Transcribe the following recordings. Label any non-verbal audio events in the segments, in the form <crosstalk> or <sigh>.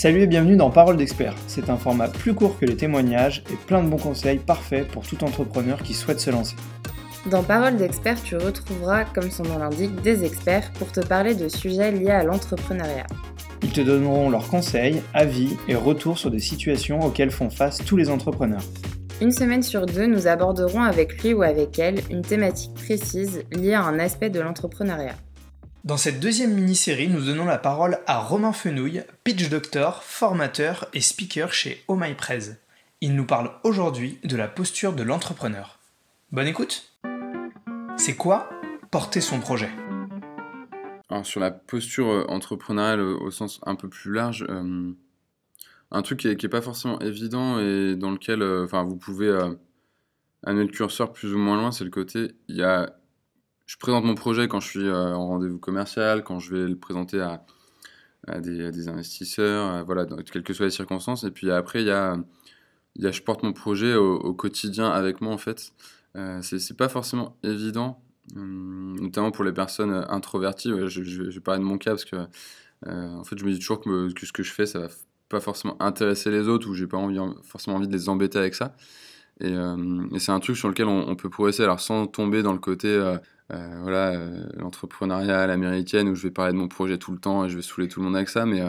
Salut et bienvenue dans Parole d'expert. C'est un format plus court que les témoignages et plein de bons conseils parfaits pour tout entrepreneur qui souhaite se lancer. Dans Parole d'expert, tu retrouveras, comme son nom l'indique, des experts pour te parler de sujets liés à l'entrepreneuriat. Ils te donneront leurs conseils, avis et retours sur des situations auxquelles font face tous les entrepreneurs. Une semaine sur deux, nous aborderons avec lui ou avec elle une thématique précise liée à un aspect de l'entrepreneuriat. Dans cette deuxième mini-série, nous donnons la parole à Romain Fenouille, pitch doctor, formateur et speaker chez Oh My. Il nous parle aujourd'hui de la posture de l'entrepreneur. Bonne écoute C'est quoi porter son projet? Alors sur la posture euh, entrepreneuriale euh, au sens un peu plus large, euh, un truc qui n'est pas forcément évident et dans lequel enfin vous pouvez amener le curseur plus ou moins loin, c'est le côté, il y a, je présente mon projet quand je suis en rendez-vous commercial, quand je vais le présenter à, des, investisseurs, voilà, quelles que soient les circonstances. Et puis après, il y a, y a je porte mon projet au, quotidien avec moi en fait. Euh, c'est pas forcément évident, hum, notamment pour les personnes introverties. je, je, vais parler de mon cas parce que en fait, je me dis toujours que, ce que je fais, ça va pas forcément intéresser les autres ou j'ai pas forcément envie de les embêter avec ça. Et, euh, c'est un truc sur lequel on, peut progresser, alors sans tomber dans le côté euh, euh, voilà, l'entrepreneuriat américaine où je vais parler de mon projet tout le temps et je vais saouler tout le monde avec ça, mais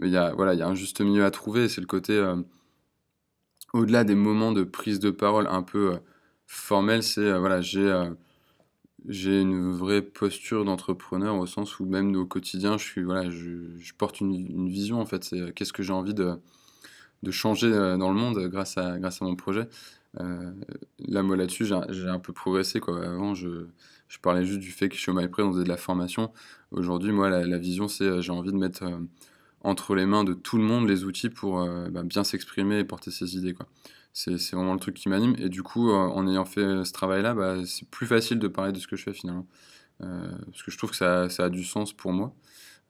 il y, a, voilà, y a un juste milieu à trouver, c'est le côté, au-delà des moments de prise de parole un peu formels, c'est, voilà, j'ai j'ai une vraie posture d'entrepreneur au sens où même au quotidien, je, suis, voilà, je, porte une, une, vision en fait. C'est qu'est-ce que j'ai envie de, de, changer dans le monde grâce à, grâce à mon projet. Euh, là, moi là-dessus, j'ai un peu progressé. Quoi. Avant, je, je, parlais juste du fait que chez MyPré, on faisait de la formation. Aujourd'hui, moi, la, vision, c'est j'ai envie de mettre entre les mains de tout le monde les outils pour bah, bien s'exprimer et porter ses idées. Quoi c'est vraiment le truc qui m'anime. Et du coup, euh, en ayant fait ce travail-là, bah, c'est plus facile de parler de ce que je fais finalement. Euh, parce que je trouve que ça, ça, a du sens pour moi.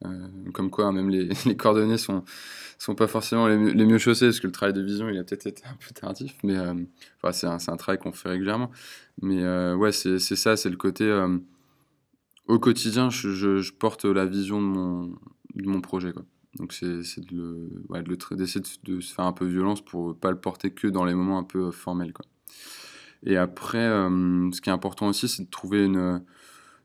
Euh, comme quoi, même les, <laughs> les, coordonnées sont, sont pas forcément les, les, mieux chaussées, parce que le travail de vision, il a peut-être été un peu tardif, mais enfin, c'est un, un, travail qu'on fait régulièrement. Mais ouais, c'est ça, c'est le côté. au quotidien, je, je, porte la vision de mon, de mon projet. Quoi. Donc c'est d'essayer de, ouais, de, se faire un peu violence pour pas le porter que dans les moments un peu euh, formels. Quoi. Et après, euh, ce qui est important aussi, c'est de trouver une,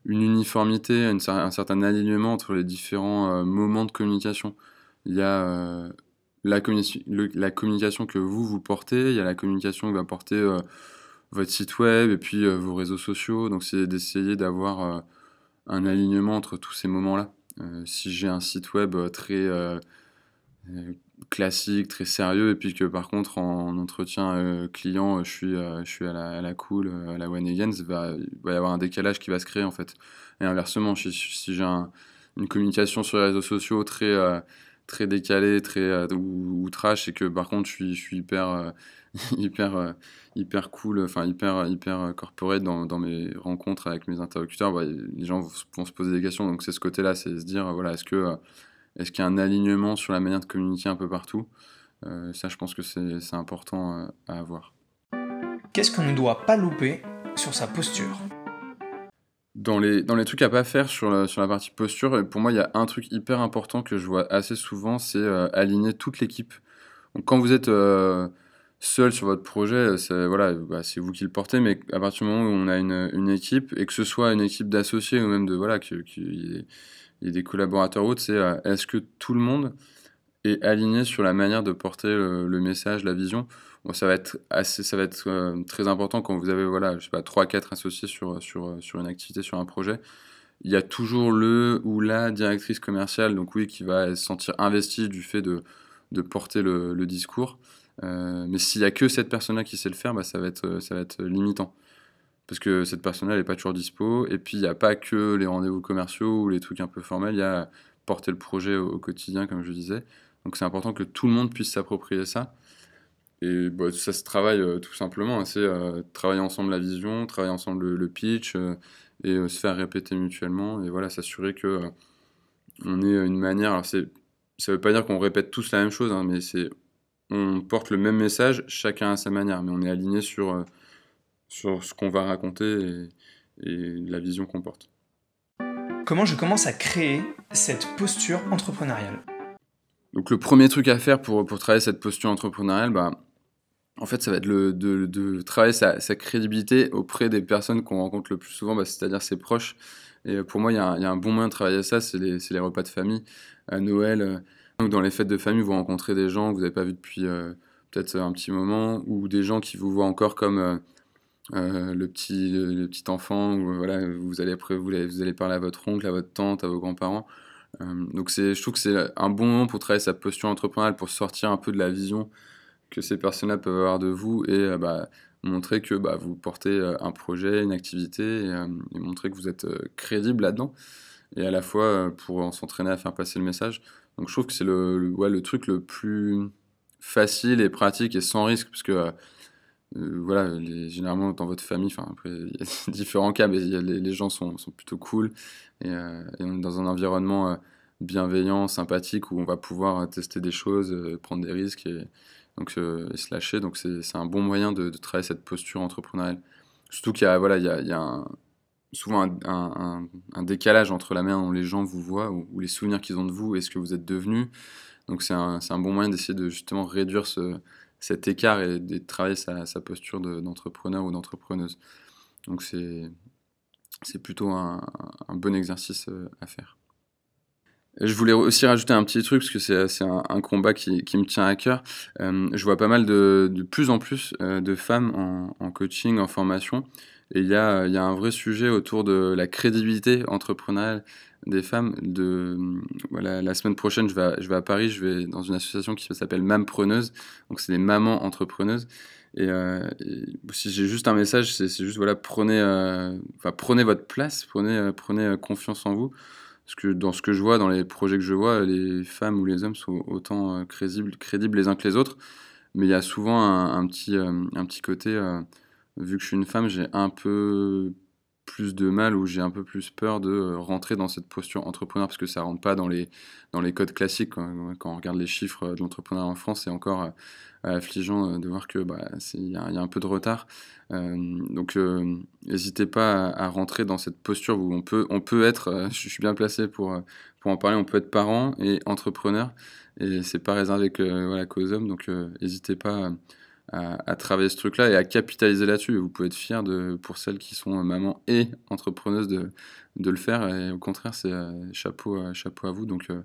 une uniformité, un certain alignement entre les différents euh, moments de communication. Il y a la, la, communication que vous, vous portez, il y a la communication que va porter votre site web et puis vos réseaux sociaux. Donc c'est d'essayer d'avoir un alignement entre tous ces moments-là. Euh, si j'ai un site web euh, très euh, classique, très sérieux, et puis que par contre en entretien client, je suis, je suis à, la, à la cool, à la one again, il va, va, y avoir un décalage qui va se créer en fait. Et inversement, si, j'ai une communication sur les réseaux sociaux très, très décalée, très ou, trash, et que par contre je suis, je suis hyper, <laughs> hyper, hyper cool, enfin hyper, hyper corporate dans, dans, mes rencontres avec mes interlocuteurs, bah, les gens vont, se poser des questions. Donc c'est ce côté-là, c'est se dire, voilà, est-ce que est-ce qu'il y a un alignement sur la manière de communiquer un peu partout? Euh, Ça, je pense que c'est important euh, à avoir. Qu'est-ce qu'on ne doit pas louper sur sa posture? Dans les, dans les trucs à pas faire sur la, sur la partie posture, pour moi, il y a un truc hyper important que je vois assez souvent, c'est euh, aligner toute l'équipe. Donc, quand vous êtes seul sur votre projet, c'est voilà, bah, vous qui le portez, mais à partir du moment où on a une, une équipe, et que ce soit une équipe d'associés ou même de voilà, qu'il y, ait des collaborateurs autres, c'est euh, est-ce que tout le monde est aligné sur la manière de porter le, message, la vision? Bon, ça va être assez, ça va être euh, très important quand vous avez voilà, je sais pas, 3-4 associés sur, sur, sur une activité, sur un projet. Il y a toujours le ou la directrice commerciale, donc oui, qui va se sentir investie du fait de, de porter le, discours. Euh, mais s'il n'y a que cette personne-là qui sait le faire, bah, ça, va être, ça va être limitant. Parce que cette personne-là, n'est pas toujours dispo. Et puis, il n'y a pas que les rendez-vous commerciaux ou les trucs un peu formels. Il y a porter le projet au, quotidien, comme je disais. Donc, c'est important que tout le monde puisse s'approprier ça. Et bah, ça se travaille euh, tout simplement. C'est euh, travailler ensemble la vision, travailler ensemble le, pitch et se faire répéter mutuellement. Et voilà, s'assurer que on ait une manière. Alors, ça ne veut pas dire qu'on répète tous la même chose, hein, mais c'est on porte le même message, chacun à sa manière, mais on est aligné sur, euh, sur ce qu'on va raconter et, la vision qu'on porte. Comment je commence à créer cette posture entrepreneuriale? Donc le premier truc à faire pour, pour travailler cette posture entrepreneuriale, bah, en fait, ça va être le, de, de travailler sa, sa, crédibilité auprès des personnes qu'on rencontre le plus souvent, bah, c'est-à-dire ses proches. Et pour moi, il y, y, a un bon moyen de travailler ça, c'est les, les, repas de famille. À Noël, donc dans les fêtes de famille, vous rencontrez des gens que vous n'avez pas vus depuis euh, peut-être un petit moment, ou des gens qui vous voient encore comme euh, euh, le, petit, le, petit enfant, où voilà, vous, allez, vous, vous allez parler à votre oncle, à votre tante, à vos grands-parents. donc je trouve que c'est un bon moment pour travailler sa posture entrepreneuriale, pour sortir un peu de la vision que ces personnes-là peuvent avoir de vous et bah, montrer que bah, vous portez un projet, une activité, et, montrer que vous êtes crédible là-dedans, et à la fois pour s'entraîner à faire passer le message. Donc je trouve que c'est le, le, ouais, le, truc le plus facile et pratique et sans risque, parce que euh, voilà, les, généralement dans votre famille, enfin après il y a <laughs> différents cas, mais les, gens sont, sont, plutôt cool et, euh, on est dans un environnement euh, bienveillant, sympathique où on va pouvoir tester des choses, prendre des risques et, donc, et se lâcher. Donc c'est un bon moyen de, travailler cette posture entrepreneuriale. Surtout qu'il y a voilà, il y a, souvent un, décalage entre la manière dont les gens vous voient ou, ou les souvenirs qu'ils ont de vous et ce que vous êtes devenu. Donc c'est un, bon moyen d'essayer de justement réduire ce, cet écart et de travailler sa, posture d'entrepreneur ou d'entrepreneuse. Donc c'est plutôt un, bon exercice euh, à faire. Je voulais aussi rajouter un petit truc parce que c'est un, un, combat qui, me tient à cœur. Euh, je vois pas mal de, de plus en plus euh, de femmes en, en, coaching, en formation, et il y a, y a, un vrai sujet autour de la crédibilité entrepreneuriale des femmes. De, voilà, la semaine prochaine, je vais, à, je vais à Paris, je vais dans une association qui s'appelle Mampreneuse. Donc, c'est des mamans entrepreneuses. Et, euh, et si j'ai juste un message, c'est juste voilà, prenez, euh, enfin, prenez votre place, prenez, euh, prenez confiance en vous. Parce que dans ce que je vois, dans les projets que je vois, les femmes ou les hommes sont autant crédibles, crédibles les uns que les autres. Mais il y a souvent un petit, un petit côté vu que je suis une femme, j'ai un peu plus de mal ou j'ai un peu plus peur de euh, rentrer dans cette posture entrepreneur parce que ça rentre pas dans les, dans les codes classiques. Quand, on regarde les chiffres de l'entrepreneuriat en France, c'est encore euh, affligeant de voir que bah, il y, a un peu de retard. Euh, donc n'hésitez euh, pas à, rentrer dans cette posture où on peut, on peut être, euh, <laughs> je suis bien placé pour, pour en parler, on peut être parent et entrepreneur et c'est pas réservé que, voilà, qu'aux hommes. Donc n'hésitez pas à, à, travailler ce truc-là et à capitaliser là-dessus. Vous pouvez être fier de, pour celles qui sont maman et entrepreneuses de, le faire. Et au contraire, c'est euh, chapeau, euh, chapeau à vous. Donc euh,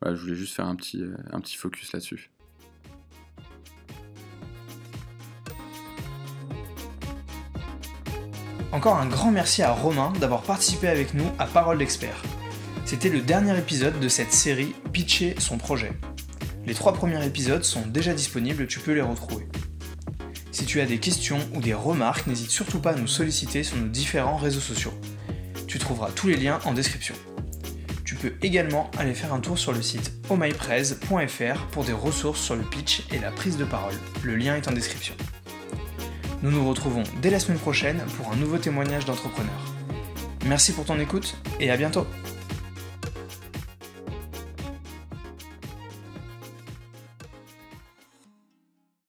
voilà, je voulais juste faire un petit, un petit focus là-dessus. Encore un grand merci à Romain d'avoir participé avec nous à Parole d'expert. C'était le dernier épisode de cette série Pitcher son projet. Les trois premiers épisodes sont déjà disponibles, tu peux les retrouver. Si tu as des questions ou des remarques, n'hésite surtout pas à nous solliciter sur nos différents réseaux sociaux. Tu trouveras tous les liens en description. Tu peux également aller faire un tour sur le site omyprez.fr pour des ressources sur le pitch et la prise de parole. Le lien est en description. Nous nous retrouvons dès la semaine prochaine pour un nouveau témoignage d'entrepreneur. Merci pour ton écoute et à bientôt